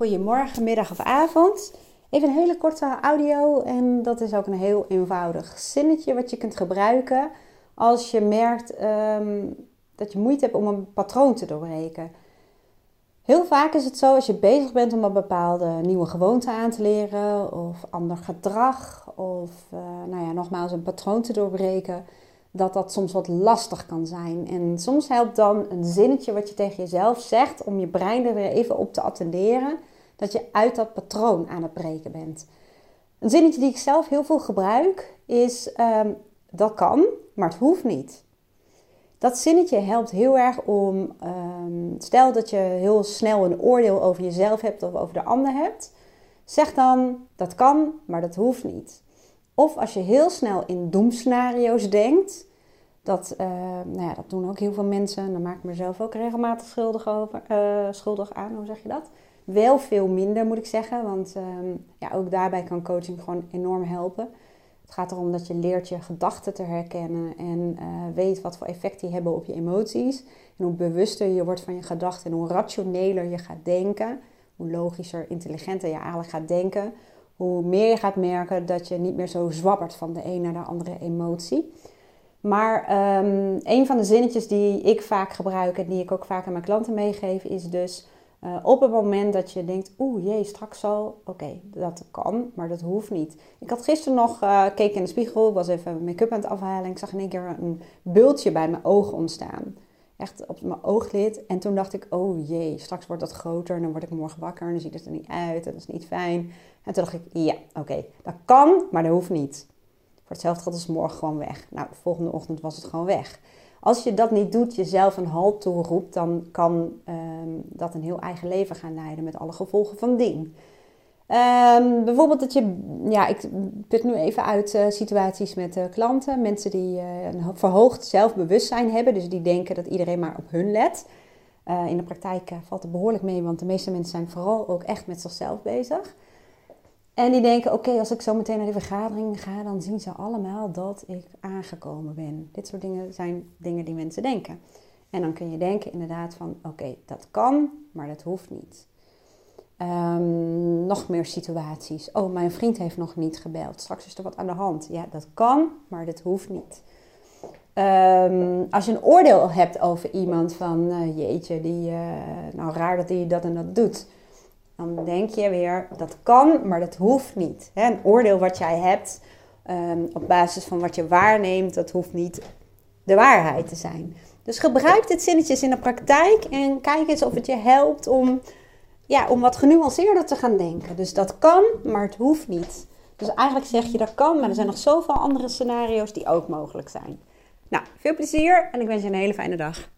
goedemorgen, middag of avond. Even een hele korte audio en dat is ook een heel eenvoudig zinnetje wat je kunt gebruiken als je merkt ehm, dat je moeite hebt om een patroon te doorbreken. Heel vaak is het zo als je bezig bent om een bepaalde nieuwe gewoonte aan te leren of ander gedrag of uh, nou ja, nogmaals een patroon te doorbreken, dat dat soms wat lastig kan zijn. En soms helpt dan een zinnetje wat je tegen jezelf zegt om je brein er weer even op te attenderen dat je uit dat patroon aan het breken bent. Een zinnetje die ik zelf heel veel gebruik is: um, dat kan, maar het hoeft niet. Dat zinnetje helpt heel erg om, um, stel dat je heel snel een oordeel over jezelf hebt of over de ander hebt, zeg dan dat kan, maar dat hoeft niet. Of als je heel snel in doemscenario's denkt, dat, uh, nou ja, dat doen ook heel veel mensen, daar maak ik mezelf ook regelmatig schuldig, over, uh, schuldig aan, hoe zeg je dat? Wel veel minder moet ik zeggen, want uh, ja, ook daarbij kan coaching gewoon enorm helpen. Het gaat erom dat je leert je gedachten te herkennen en uh, weet wat voor effect die hebben op je emoties. En hoe bewuster je wordt van je gedachten en hoe rationeler je gaat denken, hoe logischer, intelligenter je eigenlijk gaat denken, hoe meer je gaat merken dat je niet meer zo zwabbert van de een naar de andere emotie. Maar um, een van de zinnetjes die ik vaak gebruik en die ik ook vaak aan mijn klanten meegeef, is dus uh, op het moment dat je denkt, oeh jee, straks al, oké, dat kan, maar dat hoeft niet. Ik had gisteren nog, uh, keek in de spiegel, was even make-up aan het afhalen. Ik zag in één keer een bultje bij mijn oog ontstaan. Echt op mijn ooglid. En toen dacht ik, oh jee, straks wordt dat groter en dan word ik morgen wakker en dan ziet het er niet uit en dat is niet fijn. En toen dacht ik, ja, oké, dat kan, maar dat hoeft niet. Hetzelfde gaat als morgen gewoon weg. Nou, de volgende ochtend was het gewoon weg. Als je dat niet doet, jezelf een halt toeroept, dan kan um, dat een heel eigen leven gaan leiden met alle gevolgen van dien. Um, bijvoorbeeld dat je, ja, ik put nu even uit uh, situaties met uh, klanten, mensen die uh, een verhoogd zelfbewustzijn hebben, dus die denken dat iedereen maar op hun let. in de praktijk valt het behoorlijk mee, want de meeste mensen zijn vooral ook echt met zichzelf bezig. En die denken, oké, als ik zo meteen naar die vergadering ga, dan zien ze allemaal dat ik aangekomen ben. Dit soort dingen zijn dingen die mensen denken. En dan kun je denken inderdaad van, oké, dat kan, maar dat hoeft niet. Um, nog meer situaties. Oh, mijn vriend heeft nog niet gebeld. Straks is er wat aan de hand. Ja, dat kan, maar dat hoeft niet. Um, als je een oordeel hebt over iemand van, uh, jeetje, die, uh, nou raar dat hij dat en dat doet dan denk je weer, dat kan, maar dat hoeft niet. Een oordeel wat jij hebt um, op basis van wat je waarneemt, dat hoeft niet de waarheid te zijn. Dus gebruik dit zinnetjes in de praktijk en kijk eens of het je helpt om, ja, om wat genuanceerder te gaan denken. Dus dat kan, maar het hoeft niet. Dus eigenlijk zeg je dat kan, maar er zijn nog zoveel andere scenario's die ook mogelijk zijn. Nou, veel plezier en ik wens je een hele fijne dag.